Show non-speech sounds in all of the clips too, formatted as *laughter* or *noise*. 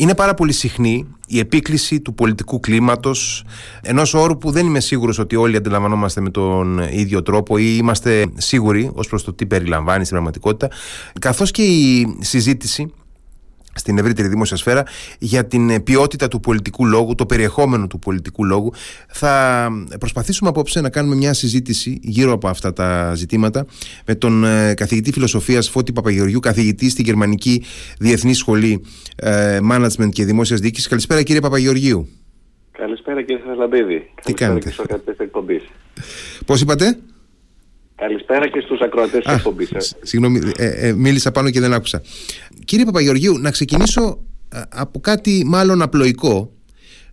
Είναι πάρα πολύ συχνή η επίκληση του πολιτικού κλίματος, ενός όρου που δεν είμαι σίγουρος ότι όλοι αντιλαμβανόμαστε με τον ίδιο τρόπο ή είμαστε σίγουροι ως προς το τι περιλαμβάνει στην πραγματικότητα, καθώς και η συζήτηση στην ευρύτερη δημόσια σφαίρα για την ποιότητα του πολιτικού λόγου, το περιεχόμενο του πολιτικού λόγου. Θα προσπαθήσουμε απόψε να κάνουμε μια συζήτηση γύρω από αυτά τα ζητήματα με τον ε, καθηγητή φιλοσοφίας Φώτη Παπαγεωργιού, καθηγητή στη Γερμανική Διεθνή Σχολή ε, Management και Δημόσιας Διοίκησης. Καλησπέρα κύριε Παπαγεωργίου. Καλησπέρα κύριε Θεσλαμπίδη. Τι κάνετε; Και Πώς είπατε; Καλησπέρα και στους ακροατές της εκπομπής. Συγγνώμη, ε, ε, μίλησα πάνω και δεν άκουσα. Κύριε Παπαγεωργίου, να ξεκινήσω ε, από κάτι μάλλον απλοϊκό.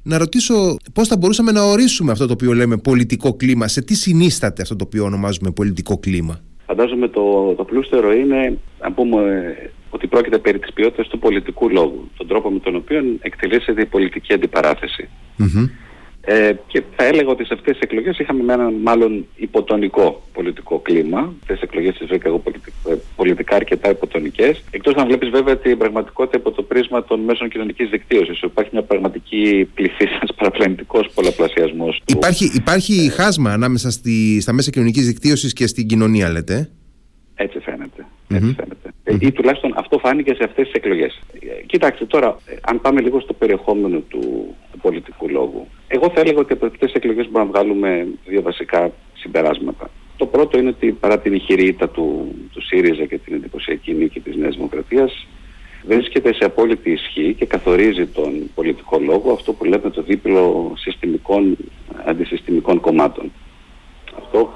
Να ρωτήσω πώς θα μπορούσαμε να ορίσουμε αυτό το οποίο λέμε πολιτικό κλίμα. Σε τι συνίσταται αυτό το οποίο ονομάζουμε πολιτικό κλίμα; Φαντάζομαι το, το πλούστερο είναι, να πούμε ότι πρόκειται περί της ποιότητας του πολιτικού λόγου. Τον τρόπο με τον οποίο εκτελήσεται η πολιτική ε, και θα έλεγα ότι σε αυτές τις εκλογές είχαμε με έναν μάλλον υποτονικό πολιτικό κλίμα. Αυτές τις εκλογές τις βρήκα εγώ ε, πολιτικά αρκετά υποτονικές. Εκτός να βλέπεις βέβαια την πραγματικότητα από το πρίσμα των μέσων κοινωνικής δικτύωσης. Υπάρχει μια πραγματική πληθύς, *laughs* ένας παραπλανητικός πολλαπλασιασμός. Υπάρχει, υπάρχει ε, χάσμα ανάμεσα στη, στα μέσα κοινωνικής δικτύωσης και στην κοινωνία λέτε; Έτσι φαίνεται. Έτσι φαίνεται. Mm-hmm. Ή τουλάχιστον αυτό φάνηκε σε αυτές τις εκλογές. Ε, κοιτάξτε τώρα, αν πάμε λίγο στο περιεχόμενο του, πολιτικού λόγου. Εγώ θα έλεγα ότι από αυτές τις εκλογές μπορούμε να βγάλουμε δύο βασικά συμπεράσματα. Το πρώτο είναι ότι παρά την ηχηρή του, του ΣΥΡΙΖΑ και την εντυπωσιακή νίκη της Νέας Δημοκρατίας βρίσκεται σε απόλυτη ισχύ και καθορίζει τον πολιτικό λόγο αυτό που λέμε το δίπλο συστημικών, αντισυστημικών κομμάτων. Αυτό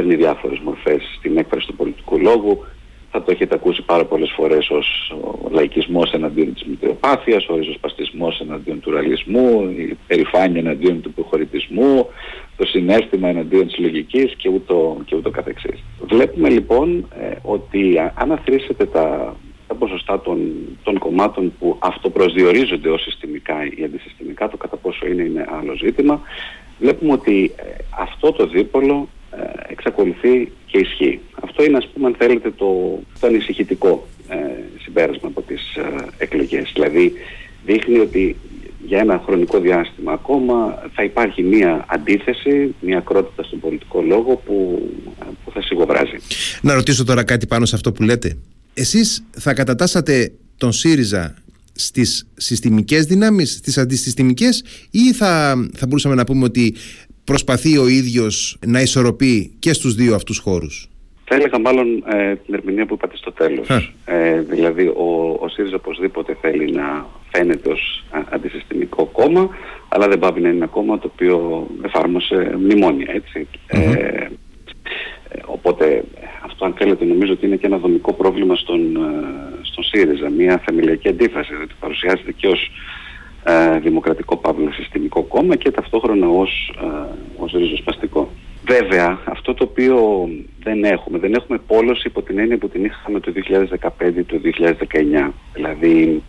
παίρνει διάφορες μορφές στην έκφραση του πολιτικού λόγου, θα το έχετε ακούσει πάρα πολλές φορές ως ο λαϊκισμός εναντίον της μητριοπάθειας, ο ριζοσπαστισμός εναντίον του ραλισμού, η περηφάνεια εναντίον του προχωρητισμού, το συνέστημα εναντίον της λογικής και ούτω, και ούτω καθεξής. Βλέπουμε λοιπόν ε, ότι αν αθροίσετε τα, τα ποσοστά των, των κομμάτων που αυτοπροσδιορίζονται ως συστημικά ή αντισυστημικά, το κατά πόσο είναι, είναι άλλο ζήτημα, βλέπουμε ότι ε, αυτό το δίπολο ε, εξακολουθεί και ισχύει. Αυτό είναι ας πούμε αν θέλετε το, το ανησυχητικό ε, συμπέρασμα από τις ε, εκλογές. Δηλαδή δείχνει ότι για ένα χρονικό διάστημα ακόμα θα υπάρχει μία αντίθεση, μία ακρότητα στον πολιτικό λόγο που, που θα σιγοβράζει. Να ρωτήσω τώρα κάτι πάνω σε αυτό που λέτε. Εσείς θα κατατάσσατε τον ΣΥΡΙΖΑ στις συστημικές δυνάμεις, στις αντισυστημικές ή θα, θα μπορούσαμε να πούμε ότι προσπαθεί ο ίδιος να ισορροπεί και στους δύο αυτούς χώρους; Θα έλεγα μάλλον ε, την ερμηνεία που είπατε στο τέλος. Ε, δηλαδή ο, ο ΣΥΡΙΖΑ οπωσδήποτε θέλει να φαίνεται ως αντισυστημικό κόμμα, αλλά δεν πάει να είναι ένα κόμμα το οποίο εφάρμοσε μνημόνια, Ε, οπότε αυτό αν θέλετε νομίζω ότι είναι και ένα δομικό πρόβλημα στον, ε, στον ΣΥΡΙΖΑ, μια θεμελιακή αντίφαση, διότι παρουσιάζεται και ως ε, δημοκρατικό παύλο συστημικό κόμμα και ταυτόχρονα ως, ε, ως ριζοσπαστικό. Βέβαια, αυτό το οποίο δεν έχουμε, δεν έχουμε πόλωση υπό την έννοια που την είχαμε το 2015 το 2019. Δηλαδή,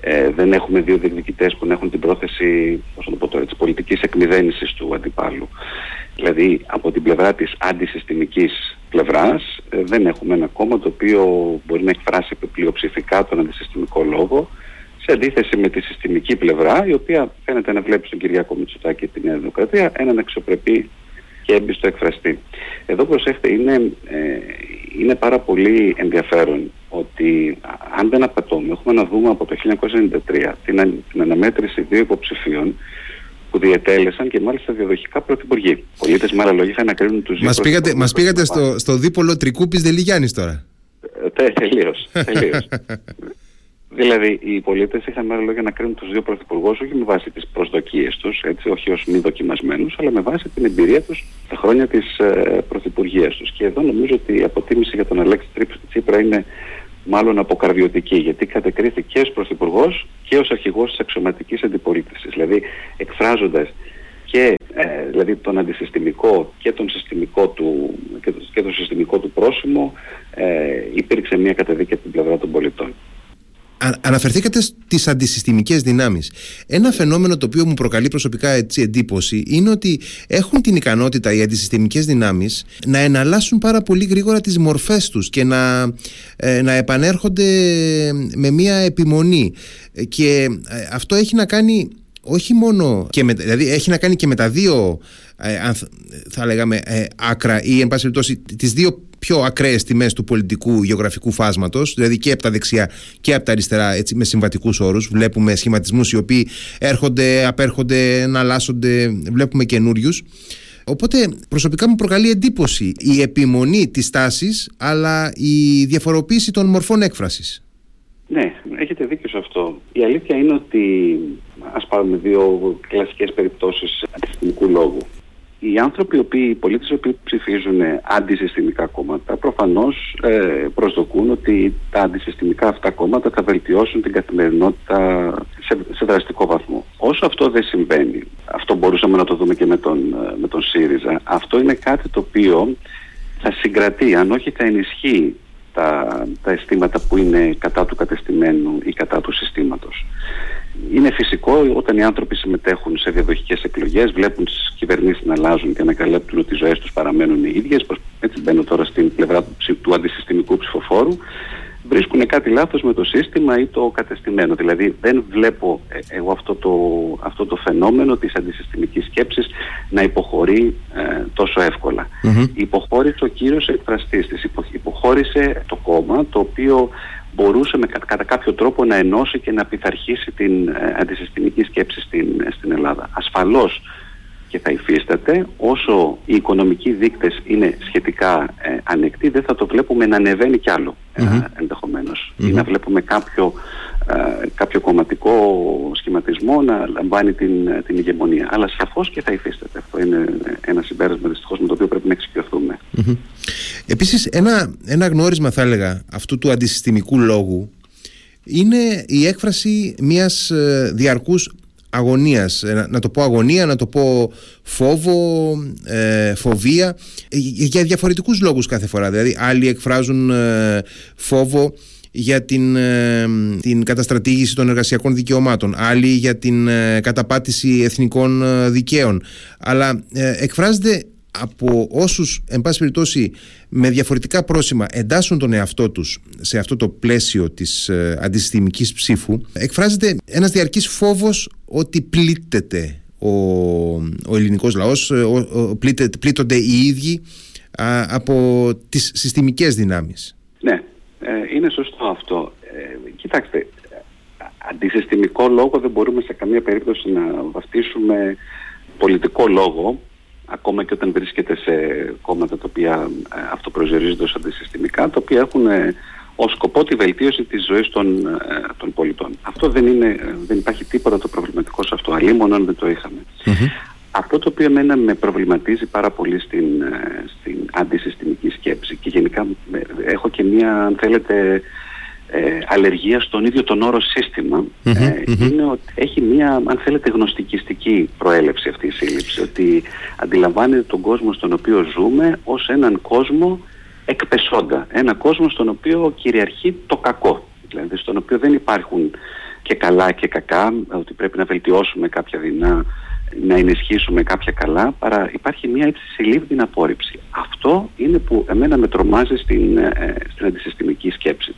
ε, δεν έχουμε δύο διεκδικητές που να έχουν την πρόθεση πώς το πω τώρα, της πολιτικής εκμυδένισης του αντιπάλου. Δηλαδή, από την πλευρά της αντισυστημικής πλευράς, ε, δεν έχουμε ένα κόμμα το οποίο μπορεί να εκφράσει πλειοψηφικά τον αντισυστημικό λόγο, σε αντίθεση με τη συστημική πλευρά, η οποία φαίνεται να βλέπει στον Κυριάκο Μητσοτάκη και τη Νέα Δημοκρατία έναν αξιοπρεπή και έμπιστο εκφραστή. Εδώ προσέχετε, είναι, ε, είναι πάρα πολύ ενδιαφέρον ότι αν δεν απατώμε, έχουμε να δούμε από το 1993 την, την αναμέτρηση δύο υποψηφίων που διετέλεσαν και μάλιστα διαδοχικά πρωθυπουργοί. Πολίτες με άλλα λόγια είχαν να κρίνουν τους δύο Μας πήγατε, μας πήγατε στο, στο δίπολο Τρικούπης Δελιγιάννης τώρα. Ε, τελείως, τελείως. *laughs* Δηλαδή, οι πολίτες είχαν μέρα λόγια να κρίνουν τους δύο πρωθυπουργούς όχι με βάση τις προσδοκίες τους, όχι ως μη δοκιμασμένους, αλλά με βάση την εμπειρία τους τα χρόνια της ε, πρωθυπουργίας τους. Και εδώ νομίζω ότι η αποτίμηση για τον Αλέξη Τσίπρα είναι μάλλον αποκαρδιωτική, γιατί κατεκρίθηκες ω πρωθυπουργός και ως αρχηγός της αξιωματικής αντιπολίτευσης. Δηλαδή, εκφράζοντας και ε, δηλαδή τον αντισυστημικό και τον συστημικό του, και το, και το συστημικό του πρόσημο, ε, υπήρξε μια καταδίκη από την πλευρά των πολιτών αναφερθήκατε στις αντισυστημικές δυνάμεις. Ένα φαινόμενο το οποίο μου προκαλεί προσωπικά έτσι, εντύπωση είναι ότι έχουν την ικανότητα οι αντισυστημικές δυνάμεις να εναλλάσσουν πάρα πολύ γρήγορα τις μορφές τους και να, ε, να επανέρχονται με μια επιμονή. Και ε, αυτό έχει να κάνει όχι μόνο και με, δηλαδή έχει να κάνει και με τα δύο ε, θα λέγαμε ε, άκρα ή εν πάση περιπτώσει τις δύο πιο ακραίες τιμές του πολιτικού γεωγραφικού φάσματος δηλαδή και από τα δεξιά και από τα αριστερά έτσι, με συμβατικούς όρους βλέπουμε σχηματισμούς οι οποίοι έρχονται, απέρχονται, εναλλάσσονται βλέπουμε καινούριους. Οπότε προσωπικά μου προκαλεί εντύπωση η επιμονή της τάσης αλλά η διαφοροποίηση των μορφών έκφρασης. Ναι, έχετε δίκιο σε αυτό. Η αλήθεια είναι ότι ας πάρουμε δύο κλασικές περιπτώσεις αντισυστημικού λόγου οι άνθρωποι, οι, οποίοι, οι πολίτες οι οποίοι ψηφίζουν αντισυστημικά κόμματα προφανώς ε, προσδοκούν ότι τα αντισυστημικά αυτά κόμματα θα βελτιώσουν την καθημερινότητα σε, σε δραστικό βαθμό. Όσο αυτό δεν συμβαίνει, αυτό μπορούσαμε να το δούμε και με τον, ε, με τον ΣΥΡΙΖΑ, αυτό είναι κάτι το οποίο θα συγκρατεί, αν όχι θα ενισχύει τα, τα αισθήματα που είναι κατά του κατεστημένου ή κατά του συστήματος. Είναι φυσικό όταν οι άνθρωποι συμμετέχουν σε διαδοχικές εκλογές, βλέπουν τις κυβερνήσεις να αλλάζουν και να καλέπτουν ότι οι ζωές τους παραμένουν οι ίδιες, έτσι μπαίνω τώρα στην πλευρά του, του αντισυστημικού ψηφοφόρου, βρίσκουν κάτι λάθος με το σύστημα ή το κατεστημένο. Δηλαδή δεν βλέπω ε, εγώ αυτό το, αυτό το φαινόμενο της αντισυστημικής σκέψης να υποχωρεί ε, τόσο εύκολα. Υποχώρησε ο κύριος εκφραστής της, υποχώρησε το κόμμα το οποίο μπορούσε με, κατά κάποιο τρόπο να ενώσει και να πειθαρχήσει την ε, αντισυστημική σκέψη στην, στην Ελλάδα. Ασφαλώς και θα υφίσταται. Όσο οι οικονομικοί δείκτες είναι σχετικά ε, ανεκτοί δεν θα το βλέπουμε να ανεβαίνει κι άλλο ε, ενδεχομένως. Ή να βλέπουμε κάποιο, ε, κάποιο κομματικό σχηματισμό να λαμβάνει την, την ηγεμονία. Αλλά σαφώς και θα υφίσταται. Αυτό είναι ένα συμπέρασμα δυστυχώς με το οποίο πρέπει να εξοικειωθούμε. Mm-hmm. Επίσης ένα, ένα γνώρισμα θα έλεγα αυτού του αντισυστημικού λόγου είναι η έκφραση μιας ε, διαρκούς αγωνίας. Ε, να το πω αγωνία, να το πω φόβο, ε, φοβία για διαφορετικούς λόγους κάθε φορά. Δηλαδή άλλοι εκφράζουν φόβο για την, την καταστρατήγηση των εργασιακών δικαιωμάτων άλλοι για την καταπάτηση εθνικών δικαίων. Αλλά εκφράζεται από όσους εν πάση περιπτώσει με διαφορετικά πρόσημα εντάσσουν τον εαυτό τους σε αυτό το πλαίσιο της ε, αντισυστημικής ψήφου εκφράζεται ένας διαρκής φόβος ότι πλήττεται ο, ο ελληνικός λαός ε, ο, πλήττονται οι ίδιοι από τις συστημικές δυνάμεις. Ναι, ε, είναι σωστό αυτό ε, Κοιτάξτε αντισυστημικό λόγο δεν μπορούμε σε καμία περίπτωση να βαφτίσουμε πολιτικό λόγο ακόμα και όταν βρίσκεται σε κόμματα τα οποία ε, αυτοπροσδιορίζονται ως αντισυστημικά, τα οποία έχουν ε, ως σκοπό τη βελτίωση της ζωής των, ε, των πολιτών. Αυτό δεν, είναι, δεν υπάρχει τίποτα το προβληματικό σε αυτό, μόνο αν δεν το είχαμε. Αυτό το οποίο εμένα με προβληματίζει πάρα πολύ στην, στην αντισυστημική σκέψη και γενικά έχω και μία, αν θέλετε, ε, αλλεργία στον ίδιο τον όρο συστημα ε, είναι ότι έχει μια αν θέλετε γνωστικιστική προέλευση αυτή η σύλληψη ότι αντιλαμβάνεται τον κόσμο στον οποίο ζούμε ως έναν κόσμο εκπεσόντα ένα κόσμο στον οποίο κυριαρχεί το κακό. Δηλαδή στον οποίο δεν υπάρχουν και καλά και κακά ότι πρέπει να βελτιώσουμε κάποια δεινά να ενισχύσουμε κάποια καλά παρά υπάρχει μια έτσι συλλήβδη απόρριψη αυτό είναι που εμένα με τρομάζει στην, ε, στην αντισυστημική σκέψη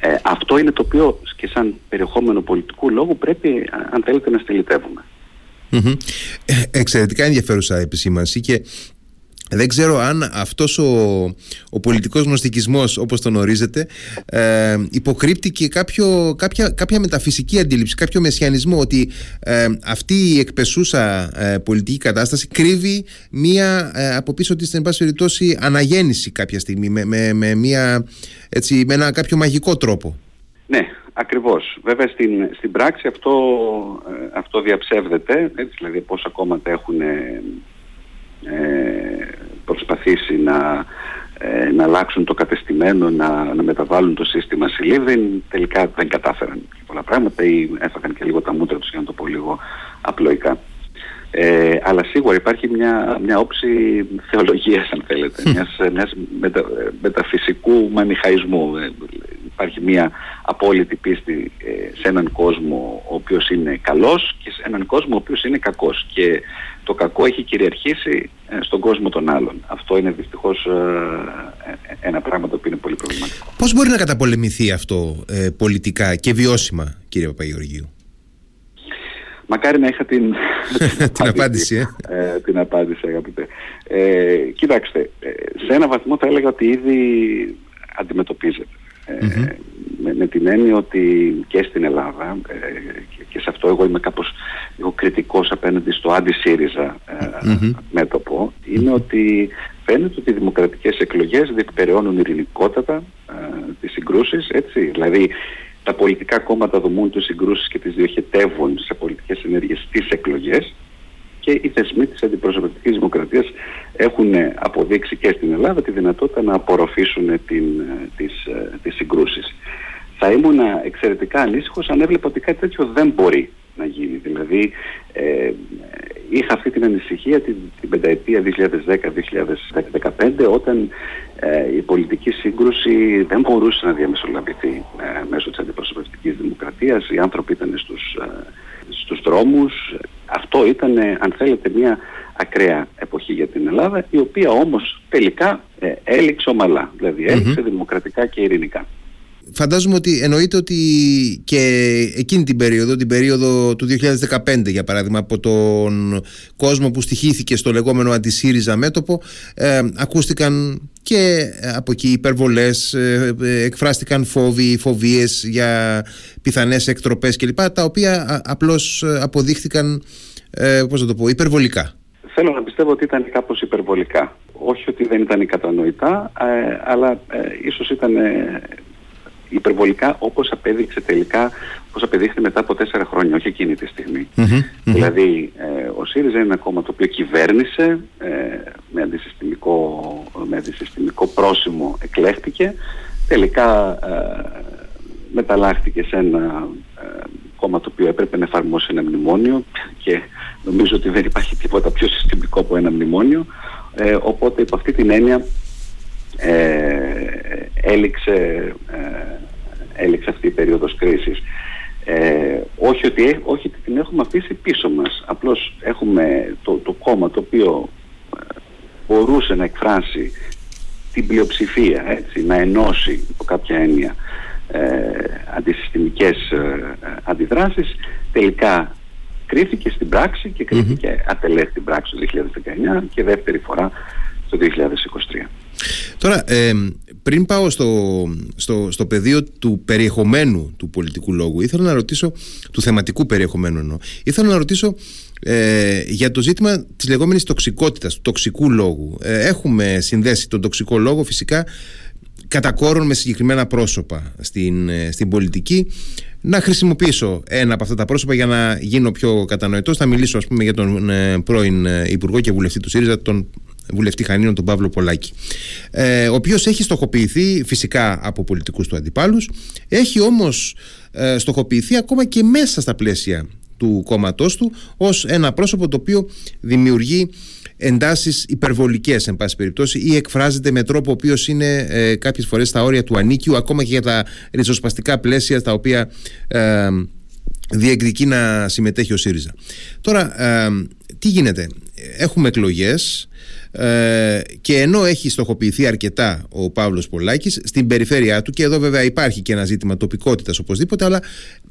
ε, αυτό είναι το οποίο και σαν περιεχόμενο πολιτικού λόγου πρέπει αν θέλετε να στελιτεύουμε. Mm-hmm. Εξαιρετικά ενδιαφέρουσα επισήμανση και δεν ξέρω αν αυτός ο, ο πολιτικός γνωστικισμός όπως τον ορίζεται ε, υποκρύπτει και κάποιο, κάποια, κάποια μεταφυσική αντίληψη, κάποιο μεσιανισμό ότι ε, αυτή η εκπεσούσα ε, πολιτική κατάσταση κρύβει μία ε, από πίσω της εν πάση περιπτώσει αναγέννηση κάποια στιγμή με, με, με, μία, έτσι, με ένα κάποιο μαγικό τρόπο. Ναι, ακριβώς. Βέβαια στην, στην πράξη αυτό, αυτό διαψεύδεται, έτσι, δηλαδή πόσα κόμματα έχουν ε, προσπαθήσει να, ε, να αλλάξουν το κατεστημένο, να, να μεταβάλουν το σύστημα συλλήβδιν, τελικά δεν κατάφεραν πολλά πράγματα ή έφαγαν και λίγο τα μούτρα τους για να το πω λίγο απλοϊκά. Ε, αλλά σίγουρα υπάρχει μια, μια όψη θεολογίας αν θέλετε, μιας, μιας μετα, μεταφυσικού μανιχαϊσμού. υπάρχει μια απόλυτη πίστη σε έναν κόσμο ο οποίος είναι καλός και σε έναν κόσμο ο οποίος είναι κακός και το κακό έχει κυριαρχήσει στον κόσμο των άλλων. Αυτό είναι δυστυχώς ένα πράγμα το οποίο είναι πολύ προβληματικό. Πώς μπορεί να καταπολεμηθεί αυτό πολιτικά και βιώσιμα κύριε Παπαγεωργίου; Μακάρι να είχα την, *laughs* την απάντηση. Ε. ε. την απάντηση, αγαπητέ. Ε, κοιτάξτε, ε, σε ένα βαθμό θα έλεγα ότι ήδη αντιμετωπίζεται. Ε, με, με, την έννοια ότι και στην Ελλάδα και, και, σε αυτό εγώ είμαι κάπως λίγο κριτικός απέναντι στο αντι-ΣΥΡΙΖΑ μέτωπο είναι ότι φαίνεται ότι οι δημοκρατικές εκλογές διεκπεραιώνουν ειρηνικότατα τις συγκρούσεις έτσι δηλαδή τα πολιτικά κόμματα δομούν τις συγκρούσεις και τις διοχετεύουν σε πολιτικές ενέργειες στις εκλογές και οι θεσμοί της αντιπροσωπευτικής δημοκρατίας έχουν αποδείξει και στην Ελλάδα τη δυνατότητα να απορροφήσουν την, τις, τις συγκρούσεις. Θα ήμουν εξαιρετικά ανήσυχος αν έβλεπα ότι κάτι τέτοιο δεν μπορεί να γίνει. Δηλαδή ε, είχα αυτή την ανησυχία την, την πενταετία 2010-2015 όταν ε, η πολιτική σύγκρουση δεν μπορούσε να διαμεσολαβηθεί ε, μέσω της αντιπροσωπευτικής δημοκρατίας. Οι άνθρωποι ήταν στους, ε, στους δρόμους. Αυτό ήταν, αν θέλετε, μια ακραία εποχή για την Ελλάδα, η οποία όμως τελικά έληξε ομαλά. Δηλαδή δημοκρατικά και ειρηνικά φαντάζομαι ότι εννοείται ότι και εκείνη την περίοδο, την περίοδο του 2015 για παράδειγμα, από τον κόσμο που στοιχήθηκε στο λεγόμενο αντισύριζα μέτωπο, ε, ακούστηκαν και από εκεί υπερβολές, ε, ε, εκφράστηκαν φόβοι, φοβίες για πιθανές εκτροπές κλπ. Τα οποία απλώς αποδείχθηκαν, ε, πώς το πω, υπερβολικά. Θέλω να πιστεύω ότι ήταν κάπως υπερβολικά. Όχι ότι δεν ήταν κατανοητά, αλλά ίσως ήταν υπερβολικά όπως απέδειξε τελικά, όπως απεδείχθη μετά από τέσσερα χρόνια, όχι εκείνη τη στιγμη Δηλαδή, ε, ο ΣΥΡΙΖΑ είναι ένα κόμμα το οποίο κυβέρνησε ε, με, αντισυστημικό, με αντισυστημικό πρόσημο εκλέχτηκε, τελικά ε, μεταλλάχθηκε σε ένα ε, κόμμα το οποίο έπρεπε να εφαρμόσει ένα μνημόνιο και νομίζω ότι δεν υπάρχει τίποτα πιο συστημικό από ένα μνημόνιο, ε, οπότε υπό αυτή την έννοια ε, έληξε, ε, έληξε αυτή η περίοδος κρίσης. Ε, όχι, ότι, όχι ότι την έχουμε αφήσει πίσω μας. Απλώς έχουμε το, το κόμμα το οποίο ε, μπορούσε να εκφράσει την πλειοψηφία, έτσι, να ενώσει από κάποια έννοια ε, αντισυστημικές ε, αντιδράσεις, τελικά κρίθηκε στην πράξη και κρίθηκε mm-hmm. ατελές στην πράξη το 2019 και δεύτερη φορά το 2023. Τώρα, ε, πριν πάω στο, στο, στο πεδίο του περιεχομένου του πολιτικού λόγου, ήθελα να ρωτήσω, του θεματικού περιεχομένου εννοώ, ήθελα να ρωτήσω ε, για το ζήτημα της λεγόμενης τοξικότητας, του τοξικού λόγου. Ε, έχουμε συνδέσει τον τοξικό λόγο φυσικά κατά κόρον με συγκεκριμένα πρόσωπα στην, ε, στην πολιτική. Να χρησιμοποιήσω ένα από αυτά τα πρόσωπα για να γίνω πιο κατανοητός. Θα μιλήσω ας πούμε για τον πρώην Υπουργό και Βουλευτή του ΣΥΡΙΖΑ, τον βουλευτή Χανίνων, τον Παύλο Πολάκη. Ε, ο οποίος έχει στοχοποιηθεί φυσικά από πολιτικούς του αντιπάλους, έχει όμως ε, στοχοποιηθεί ακόμα και μέσα στα πλαίσια του κόμματός του ως ένα πρόσωπο το οποίο δημιουργεί εντάσεις υπερβολικές εν πάση περιπτώσει ή εκφράζεται με τρόπο ο οποίος είναι ε, κάποιες φορές στα όρια του ανίκιου ακόμα και για τα ριζοσπαστικά πλαίσια στα οποία ε, διεκδικεί να συμμετέχει ο ΣΥΡΙΖΑ. Τώρα, ε, τι γίνεται; Έχουμε εκλογές ε, και ενώ έχει στοχοποιηθεί αρκετά ο Παύλος Πολάκης στην περιφέρειά του και εδώ βέβαια υπάρχει και ένα ζήτημα τοπικότητας οπωσδήποτε αλλά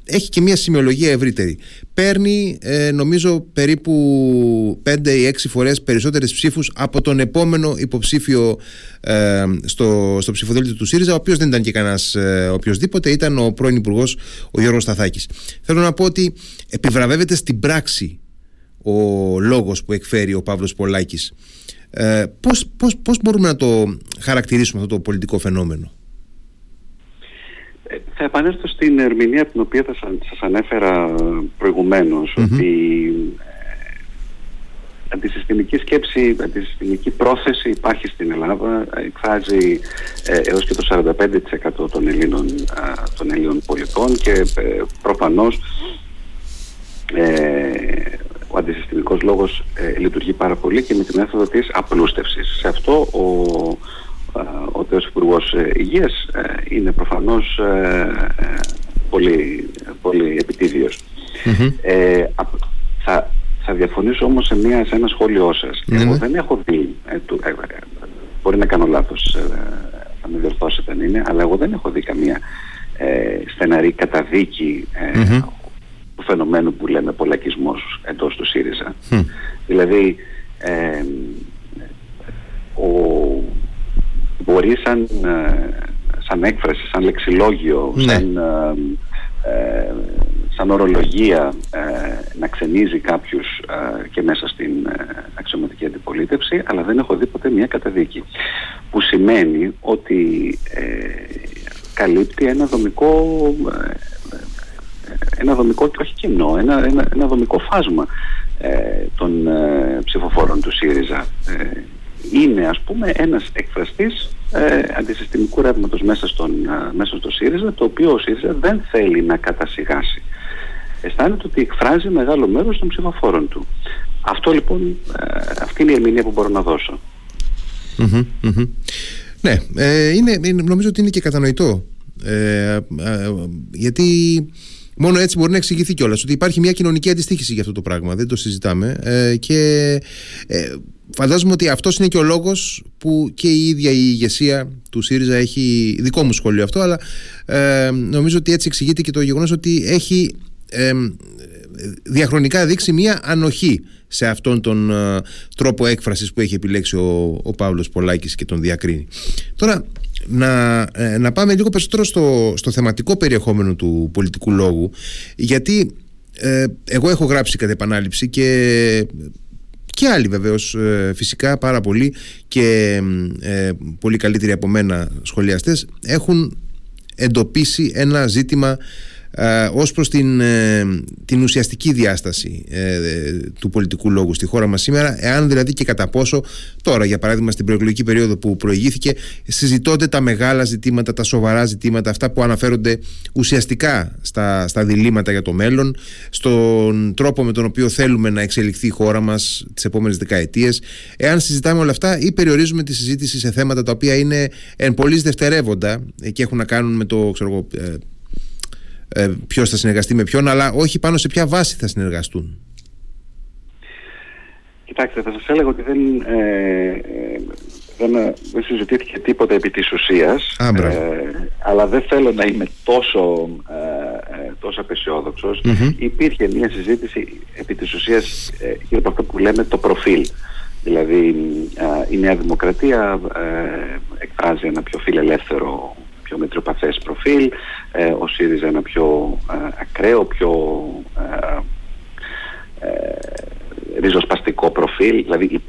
έχει και μια σημειολογία ευρύτερη. Παίρνει ε, νομίζω περίπου 5 ή 6 φορές περισσότερες ψήφους από τον επόμενο υποψήφιο ε, στο, στο ψηφοδέλτιο του ΣΥΡΙΖΑ ο οποίος δεν ήταν και κανένας ε, οποιοδήποτε ήταν ο πρώην υπουργός ο Γιώργος Σταθάκης. Θέλω να πω ότι επιβραβεύεται στην πράξη ο λόγος που εκφέρει ο Παύλος Πολάκης ε, πώς, πώς, πώς μπορούμε να το χαρακτηρίσουμε αυτό το πολιτικό φαινόμενο; Ε, θα επανέλθω στην ερμηνεία την οποία θα σας ανέφερα ότι ε, αντισυστημική σκέψη, αντισυστημική πρόθεση υπάρχει στην Ελλάδα, εκφράζει ε, έως και το 45% των Ελλήνων, των Ελλήνων πολιτών και ε, προφανώς ε, ο αντισυστημικός λόγος ε, λειτουργεί πάρα πολύ και με την μέθοδο της απλούστευσης. Σε αυτό ο, ο τελευταίος Υπουργός Υγείας είναι προφανώς πολύ, πολύ επιτίδιος. θα, θα διαφωνήσω όμως σε, μια, σε ένα σχόλιο σας. Ναι, Εγώ ναι. δεν έχω δει, ε, του, ε, ε, μπορεί να κάνω λάθος, ε, θα με διορθώσετε αν είναι, αλλά εγώ δεν έχω δει καμία ε, στεναρή καταδίκη ε, Μμμ. Του φαινομένου που λέμε πολλακισμός εντός του ΣΥΡΙΖΑ. Μμ. Δηλαδή, ε, ο, μπορεί σαν, ε, σαν έκφραση, σαν λεξιλόγιο, Ναι. σαν, ε, ε, σαν ορολογία ε, να ξενίζει κάποιους ε, και μέσα στην ε, αξιωματική αντιπολίτευση, αλλά δεν έχω δει ποτέ μια καταδίκη. Που σημαίνει ότι ε, καλύπτει ένα δομικό, ε, ένα δομικό και όχι κοινό, ένα, ένα, ένα δομικό φάσμα ε, των ε, ψηφοφόρων του ΣΥΡΙΖΑ. Ε, είναι ας πούμε ένας εκφραστής ε, αντισυστημικού ρεύματος μέσα, στον, ε, μέσα στο ΣΥΡΙΖΑ το οποίο ο ΣΥΡΙΖΑ δεν θέλει να κατασυγάσει. Αισθάνεται ότι εκφράζει μεγάλο μέρος των ψηφοφόρων του. Αυτό λοιπόν, ε, αυτή είναι η ερμηνεία που μπορώ να δώσω. Μμμ, μμμ. Ναι, ε, είναι, είναι- νομίζω ότι είναι και κατανοητό. Ε, ε, γιατί μόνο έτσι μπορεί να εξηγηθεί κιόλας ότι υπάρχει μια κοινωνική αντιστοίχηση για αυτό το πράγμα. Δεν το συζητάμε. Ε, και ε, φαντάζομαι ότι αυτός είναι και ο λόγος που και η ίδια η ηγεσία του ΣΥΡΙΖΑ έχει δικό μου σχόλιο αυτό, αλλά ε, νομίζω ότι έτσι εξηγείται και το γεγονός ότι έχει ε, διαχρονικά δείξει μια ανοχή σε αυτόν τον ε, τρόπο έκφρασης που έχει επιλέξει ο, ο Παύλος Πολάκης και τον διακρίνει. Τώρα να, ε, να πάμε λίγο περισσότερο στο, στο θεματικό περιεχόμενο του πολιτικού λόγου γιατί ε, εγώ έχω γράψει κατά επανάληψη και και άλλοι βεβαίως ε, φυσικά πάρα πολλοί και ε, πολύ καλύτεροι από μένα σχολιαστές έχουν εντοπίσει ένα ζήτημα ε, ως προς την, ε, την ουσιαστική διάσταση ε, ε, του πολιτικού λόγου στη χώρα μας σήμερα εάν δηλαδή και κατά πόσο τώρα για παράδειγμα στην προεκλογική περίοδο που προηγήθηκε συζητώνται τα μεγάλα ζητήματα, τα σοβαρά ζητήματα αυτά που αναφέρονται ουσιαστικά στα, στα διλήμματα για το μέλλον στον τρόπο με τον οποίο θέλουμε να εξελιχθεί η χώρα μας τις επόμενες δεκαετίες. Εάν συζητάμε όλα αυτά ή περιορίζουμε τη συζήτηση σε θέματα τα οποία είναι εν πολλής δευτερεύοντα ε, και έχουν να κάνουν με το ξέρω εγώ, ε, ε, ποιος θα συνεργαστεί με ποιον, αλλά όχι πάνω σε ποια βάση θα συνεργαστούν. Κοιτάξτε, θα σας έλεγα ότι δεν, ε, ε, δεν, ε, δεν συζητήθηκε τίποτα επί της ουσίας, Α, μπράβο. αλλά δεν θέλω να είμαι τόσο, ε, ε, τόσο απεσιόδοξος. Μμμ. Υπήρχε μια συζήτηση επί της ουσίας ε, γύρω από αυτό που λέμε το προφίλ. Δηλαδή ε, η Νέα Δημοκρατία ε, εκφράζει ένα πιο φιλελεύθερο, πιο μετριοπαθές προφίλ, ε, ο ΣΥΡΙΖΑ ένα πιο ε, ακραίο, πιο ε, ε, ριζοσπαστικό προφίλ, δηλαδή οι,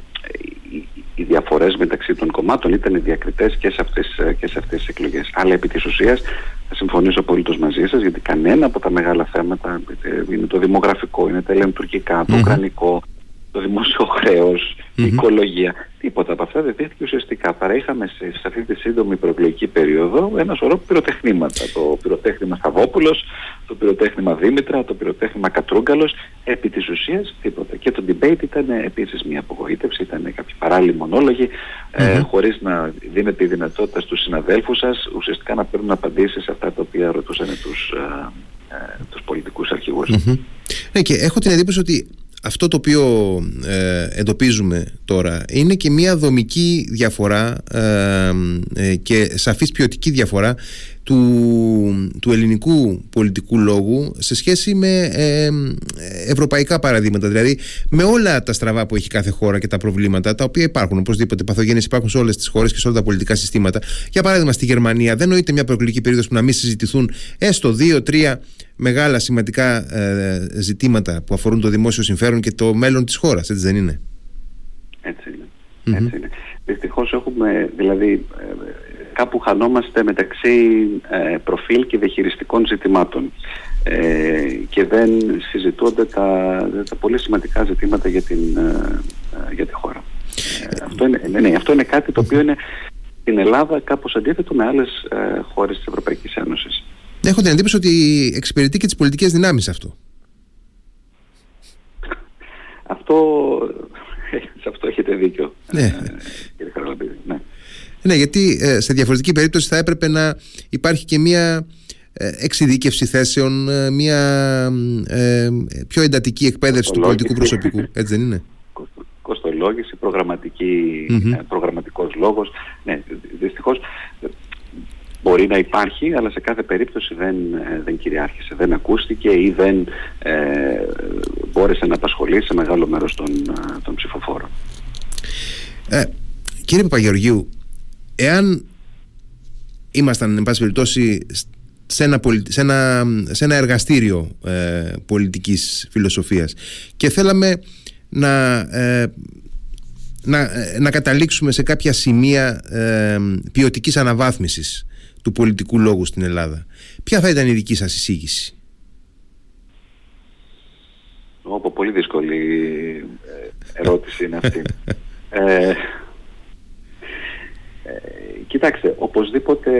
οι, οι διαφορές μεταξύ των κομμάτων ήταν διακριτές και σε αυτές, ε, και σε αυτές τις εκλογές. Αλλά επί της ουσίας θα συμφωνήσω απολύτως μαζί σας γιατί κανένα από τα μεγάλα θέματα ε, είναι το δημογραφικό, είναι τα ελληνοτουρκικά, το Μμμ. ουκρανικό, το δημόσιο χρέος, η Μμμ. οικολογία. Τίποτα από αυτά δεν δείχθηκε ουσιαστικά. Παρά είχαμε σε, σε αυτή τη σύντομη προεκλογική περίοδο ένα σωρό πυροτεχνήματα. Το πυροτέχνημα Σταβόπουλος, το πυροτέχνημα Δήμητρα, το πυροτέχνημα Κατρούγκαλος. Επί της ουσίας τίποτα. Και το debate ήταν επίσης μια απογοήτευση, ήταν κάποιοι παράλληλοι μονόλογοι, ε, Μμμ. χωρίς να δίνετε η δυνατότητα στους συναδέλφους σας ουσιαστικά να παίρνουν απαντήσεις σε αυτά τα οποία ρωτούσαν τους, ε, ε, τους πολιτικούς αρχηγούς. Μμμ. Ναι, και έχω την εντύπωση ότι αυτό το οποίο ε, εντοπίζουμε τώρα είναι και μια δομική διαφορά ε, ε, και σαφής ποιοτική διαφορά του, του ελληνικού πολιτικού λόγου σε σχέση με ε, ευρωπαϊκά παραδείγματα. Δηλαδή με όλα τα στραβά που έχει κάθε χώρα και τα προβλήματα τα οποία υπάρχουν οπωσδήποτε παθογένειες υπάρχουν σε όλες τις χώρες και σε όλα τα πολιτικά συστήματα. Για παράδειγμα στη Γερμανία δεν νοείται μια προεκλογική περίοδος που να μην συζητηθούν έστω δύο-τρία μεγάλα σημαντικά ε, ζητήματα που αφορούν το δημόσιο συμφέρον και το μέλλον της χώρας, έτσι δεν είναι; Έτσι είναι. Μμμ. Έτσι είναι. Δυστυχώς έχουμε, δηλαδή, ε, κάπου χανόμαστε μεταξύ ε, προφίλ και διαχειριστικών ζητημάτων ε, και δεν συζητούνται τα, τα πολύ σημαντικά ζητήματα για, την, ε, ε, για τη χώρα. Ε, αυτό, είναι, ναι, ναι, αυτό είναι κάτι το οποίο είναι στην Ελλάδα κάπως αντίθετο με άλλες ε, χώρες της Ευρωπαϊκής Ένωσης. Έχω την εντύπωση ότι εξυπηρετεί και τις πολιτικές δυνάμεις αυτό. Αυτό, *laughs* σε αυτό έχετε δίκιο, Ναι. ε, κύριε Καραλαμπίδη. Ναι. Ναι, γιατί ε, σε διαφορετική περίπτωση θα έπρεπε να υπάρχει και μια ε, εξειδίκευση θέσεων, ε, μια ε, πιο εντατική εκπαίδευση του πολιτικού προσωπικού. Έτσι δεν είναι; Κοστολόγηση, προγραμματικός λόγος. Ναι, δυστυχώς μπορεί να υπάρχει, αλλά σε κάθε περίπτωση δεν, δεν κυριάρχησε, δεν ακούστηκε ή δεν ε, μπόρεσε να απασχολήσει σε μεγάλο μέρος των, των ψηφοφόρων. Ε, κύριε Παπαγεωργίου, εάν ήμασταν, εν πάση περιπτώσει, σε ένα, σε ένα, σε ένα εργαστήριο ε, πολιτικής φιλοσοφίας και θέλαμε να, ε, να, ε, να καταλήξουμε σε κάποια σημεία ε, ποιοτικής αναβάθμισης του πολιτικού λόγου στην Ελλάδα. Ποια θα ήταν η δική σας εισήγηση; Όπο, πολύ δύσκολη ε, ερώτηση είναι αυτή. *laughs* ε, κοιτάξτε, οπωσδήποτε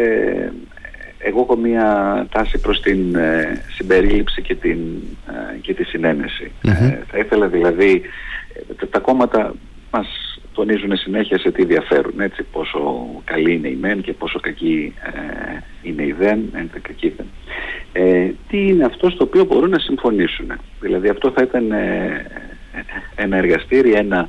εγώ έχω μία τάση προς την ε, συμπερίληψη και, την, ε, και τη συνενεση ε, θα ήθελα δηλαδή, τα κόμματα μας τονίζουν συνέχεια σε τι διαφέρουν, έτσι, πόσο καλή είναι η μεν και πόσο κακή είναι η δεν, κακή δεν. τι είναι αυτό στο οποίο μπορούν να συμφωνήσουν; Δηλαδή αυτό θα ήταν ένα εργαστήρι, ένα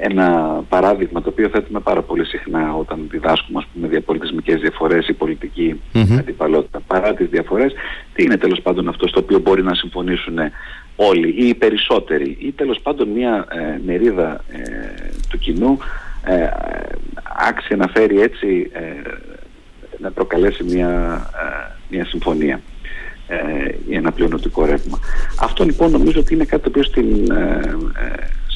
ένα παράδειγμα το οποίο θέτουμε πάρα πολύ συχνά όταν διδάσκουμε ας πούμε διαπολιτισμικές διαφορές ή πολιτική mm-hmm. αντιπαλότητα. Παρά τις διαφορές, τι είναι τέλος πάντων αυτό στο οποίο μπορεί να συμφωνήσουν όλοι ή οι περισσότεροι ή τέλος πάντων μια ε, μερίδα ε, του κοινού ε, άξια να φέρει έτσι ε, να προκαλέσει μια, ε, μια συμφωνία ή ένα πλειονοτικό ρεύμα. Αυτό λοιπόν νομίζω ότι είναι κάτι το οποίο στην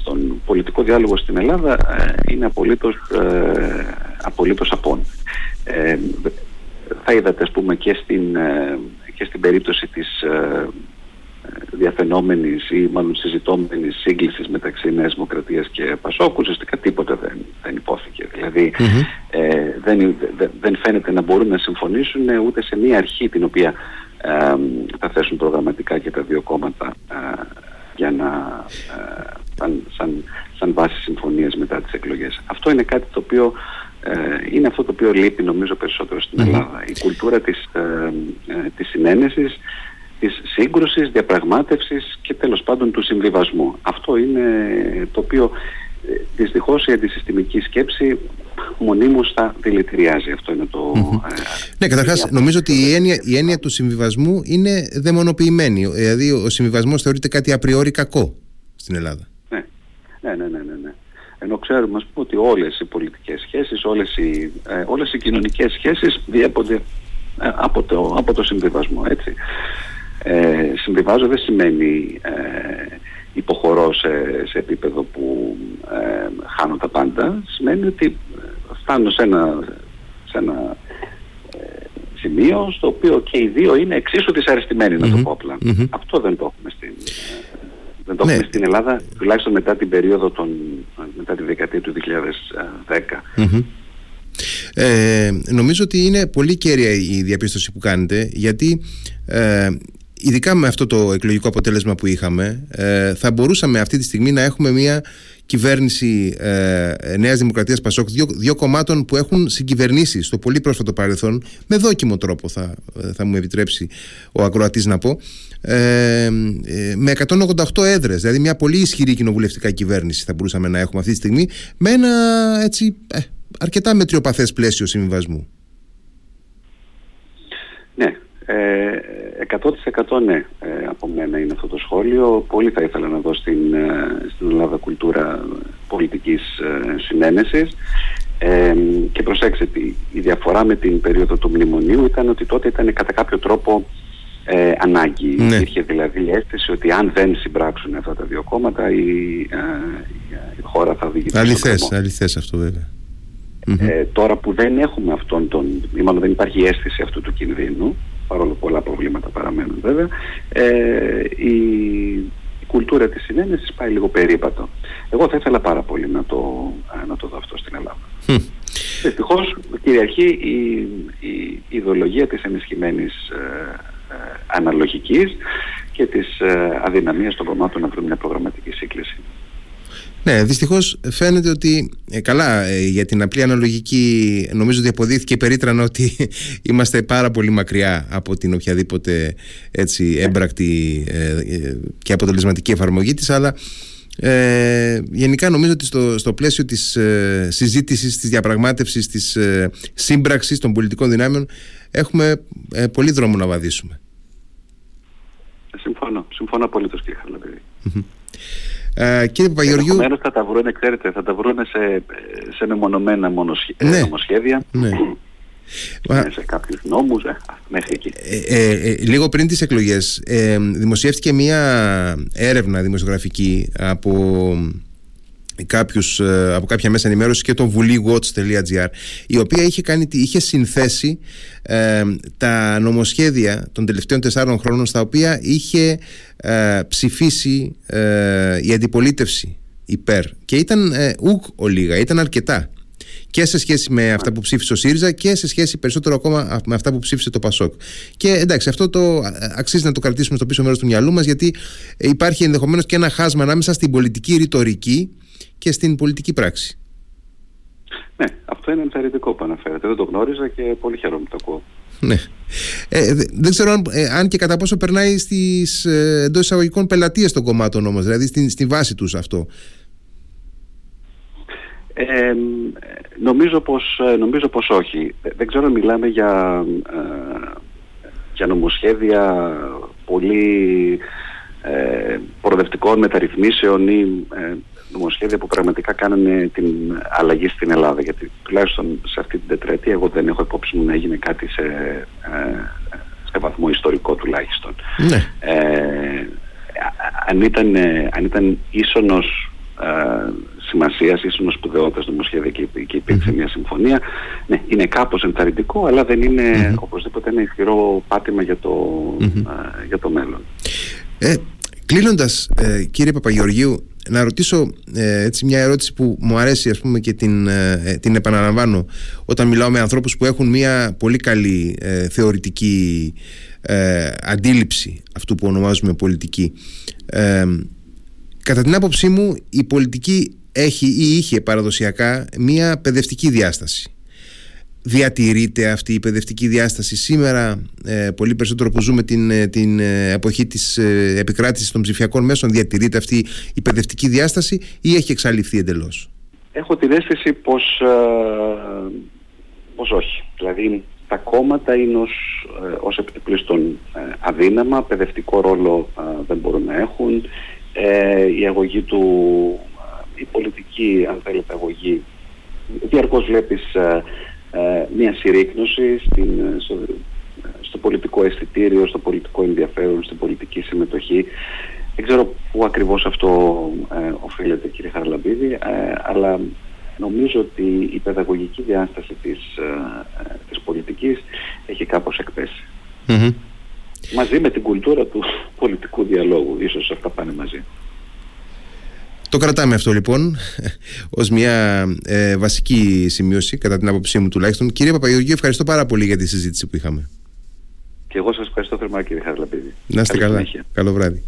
στον πολιτικό διάλογο στην Ελλάδα ε, είναι απολύτως, ε, απολύτως απόν. Ε, θα είδατε ας πούμε και στην, ε, και στην περίπτωση της ε, διαφαινόμενης ή μάλλον συζητώμενης σύγκλησης μεταξύ Νέας Δημοκρατίας και Πασόκου ουσιαστικά τίποτα δεν, δεν υπόθηκε. Δηλαδή δεν, δεν φαίνεται να μπορούν να συμφωνήσουν ούτε σε μία αρχή την οποία θα θέσουν προγραμματικά και τα δύο κόμματα για να σαν, σαν, σαν βάση συμφωνίας μετά τις εκλογές. Αυτό είναι κάτι το οποίο ε, είναι αυτό το οποίο λείπει νομίζω περισσότερο στην Ελλάδα. Η κουλτούρα της, ε, ε, της συνένεσης, της σύγκρουσης, διαπραγμάτευσης και τέλος πάντων του συμβιβασμού. Αυτό είναι το οποίο ε, δυστυχώς η αντισυστημική σκέψη μονίμως θα δηλητηριάζει. Αυτό είναι το... Ε, ναι, καταρχάς νομίζω ότι η έννοια, η έννοια του συμβιβασμού είναι δαιμονοποιημένη. Δηλαδή ο συμβιβασμός θεωρείται κάτι απριόρι κακό στην Ελλάδα. Ναι, ναι, ναι, ναι. ναι. Ενώ ξέρουμε ας πούμε, ότι όλες οι πολιτικές σχέσεις, όλες οι, ε, όλες οι κοινωνικές σχέσεις διέπονται ε, από, το, από το συμβιβασμό, έτσι. Ε, συμβιβάζω δεν σημαίνει ε, υποχωρώ σε, σε επίπεδο που ε, χάνω τα πάντα. Σημαίνει ότι φτάνω σε ένα, σε ένα ε, σημείο στο οποίο και οι δύο είναι εξίσου δυσαρεστημένοι, να το πω απλα Αυτό δεν το έχουμε στην, δεν το έχουμε ναι. στην Ελλάδα, τουλάχιστον μετά την περίοδο των, μετά τη δεκαετία του 2010. Ε, νομίζω ότι είναι πολύ κέρια η διαπίστωση που κάνετε γιατί ε, ειδικά με αυτό το εκλογικό αποτέλεσμα που είχαμε ε, θα μπορούσαμε αυτή τη στιγμή να έχουμε μια κυβέρνηση ε, Νέας Δημοκρατίας Πασόκ δύο, δύο κομμάτων που έχουν συγκυβερνήσει στο πολύ πρόσφατο παρελθόν με δόκιμο τρόπο θα, θα μου επιτρέψει ο ακροατής να πω ε, ε με 188 έδρες δηλαδή μια πολύ ισχυρή κοινοβουλευτικά κυβέρνηση θα μπορούσαμε να έχουμε αυτή τη στιγμή με ένα έτσι ε, αρκετά μετριοπαθές πλαίσιο συμβιβασμού Ναι, 100% ναι ε, από μένα είναι αυτό το σχόλιο. Πολύ θα ήθελα να δω στην, ε, στην Ελλάδα κουλτούρα πολιτικής ε, συνένεσης. Ε, και προσέξτε, η διαφορά με την περίοδο του μνημονίου ήταν ότι τότε ήταν κατά κάποιο τρόπο ε, ανάγκη. Ναι. Υπήρχε δηλαδή η αίσθηση ότι αν δεν συμπράξουν αυτά τα δύο κόμματα η, η χώρα θα οδηγηθεί Αληθές, αληθές αυτό βέβαια. Ε, τώρα που δεν έχουμε αυτόν τον, ή μάλλον δεν υπάρχει αίσθηση αυτού του κινδύνου, παρόλο που πολλά προβλήματα παραμένουν βέβαια, ε, η, η κουλτούρα της συνένεσης πάει λίγο περίπατο. Εγώ θα ήθελα πάρα πολύ να το, να το δω αυτό στην Ελλάδα. Δυστυχώς κυριαρχεί η, η, η ιδεολογία της ενισχυμένης ε, ε, αναλογικής και της ε, αδυναμίας των κομμάτων να βρουν μια προγραμματική σύγκληση. Ναι, δυστυχώς φαίνεται ότι. Ε, καλά, ε, για την απλή αναλογική, νομίζω ότι αποδείχθηκε περίτρανα ότι *laughs* είμαστε πάρα πολύ μακριά από την οποιαδήποτε έτσι, έμπρακτη ε, και αποτελεσματική εφαρμογή της αλλά ε, γενικά νομίζω ότι στο, στο πλαίσιο της ε, συζήτησης, της διαπραγμάτευσης, της ε, σύμπραξης των πολιτικών δυνάμεων έχουμε ε, πολύ δρόμο να βαδίσουμε. Συμφωνώ, συμφωνώ απολύτως κύριε Χαρλαπίδη. Ε, κύριε Παπαγεωργιού... Ενδεχομένως θα τα βρούνε, ξέρετε, θα τα βρούνε σε, σε μεμονωμένα ναι. νομοσχέδια. Ναι σε κάποιους νόμους ε, μέχρι εκεί. Ε, ε, λίγο πριν τις εκλογές δημοσιεύτηκε μια έρευνα δημοσιογραφική από κάποιους, από κάποια μέσα ενημέρωσης και το βουλίγwatch.gr η οποία είχε, κάνει, είχε συνθέσει τα νομοσχέδια των τελευταίων τεσσάρων χρόνων στα οποία είχε ψηφίσει η αντιπολίτευση υπέρ. Και ήταν ουκ ολίγα, ήταν αρκετά και σε σχέση με αυτά που ψήφισε ο ΣΥΡΙΖΑ και σε σχέση περισσότερο ακόμα με αυτά που ψήφισε το ΠΑΣΟΚ. Και εντάξει, αυτό το αξίζει να το κρατήσουμε στο πίσω μέρος του μυαλού μας, γιατί υπάρχει ενδεχομένως και ένα χάσμα ανάμεσα στην πολιτική ρητορική και στην πολιτική πράξη. Ναι, αυτό είναι ενθαρρυντικό που αναφέρετε. Δεν το γνώριζα και πολύ χαίρομαι που το ακούω. Ναι. Ε, δεν ξέρω αν, ε, αν, και κατά πόσο περνάει στις ε, εντός εισαγωγικών πελατείες των κομμάτων όμως, δηλαδή στη, στη βάση τους αυτό. Ε, νομίζω, πως, ε, νομίζω πως όχι. Δεν ξέρω μιλάμε για, ε, για νομοσχέδια πολύ ε, προοδευτικών μεταρρυθμίσεων ή ε, νομοσχέδια που πραγματικά κάνανε την αλλαγή στην Ελλάδα. Γιατί τουλάχιστον σε αυτή την τετραετία εγώ δεν έχω υπόψη μου να έγινε κάτι σε, σε βαθμό ιστορικό τουλάχιστον. Ναι. αν, ήταν, αν ήταν ίσονος σημασίας, ίσως σπουδαιότητα νομοσχέδια και, και υπήρξε μια συμφωνία. Ναι, είναι κάπως ενθαρρυντικό, αλλά δεν είναι οπωσδήποτε ένα ισχυρό πάτημα για το, για το μέλλον. Ε, Κλείνοντας, ε, κύριε Παπαγεωργίου, να ρωτήσω ε, έτσι μια ερώτηση που μου αρέσει ας πούμε και την, ε, την επαναλαμβάνω όταν μιλάω με ανθρώπους που έχουν μια πολύ καλή ε, θεωρητική αντίληψη αυτού που ονομάζουμε πολιτική. Κατά την άποψή μου η πολιτική έχει ή είχε παραδοσιακά μία παιδευτική διάσταση. Διατηρείται αυτή η παιδευτική διάσταση σήμερα ε, πολύ περισσότερο που ζούμε την, ε, την ε, εποχή της ε, επικράτησης των ψηφιακών μέσων διατηρείται αυτή η παιδευτική διάσταση ή έχει εξαλειφθεί εντελώς; Έχω την αίσθηση πως, πως όχι. Δηλαδή τα κόμματα είναι ως, ως επιτυπλίστων αδύναμα, παιδευτικό ρόλο δεν μπορούν να έχουν. η αγωγή του η πολιτική, αν θέλετε, αγωγή, διαρκώς βλέπεις ε, ε, μια συρρήκνωση στην, ε, στο, στο, πολιτικό αισθητήριο, στο πολιτικό ενδιαφέρον, στην πολιτική συμμετοχή. Δεν ξέρω πού ακριβώς αυτό ε, οφείλεται κύριε Χαρλαμπίδη, αλλά νομίζω ότι η παιδαγωγική διάσταση της, της πολιτικής έχει κάπως Μαζί με την κουλτούρα του πολιτικού διαλόγου, ίσως αυτά πάνε μαζί. Το κρατάμε αυτό λοιπόν ως μια ε, βασική σημείωση, κατά την άποψή μου τουλάχιστον. Κύριε Παπαγεωργίου, ευχαριστώ πάρα πολύ για τη συζήτηση που είχαμε. Και εγώ σας ευχαριστώ θερμά, κύριε Χαρλαπίδη. Να είστε καλά. Καλό βράδυ.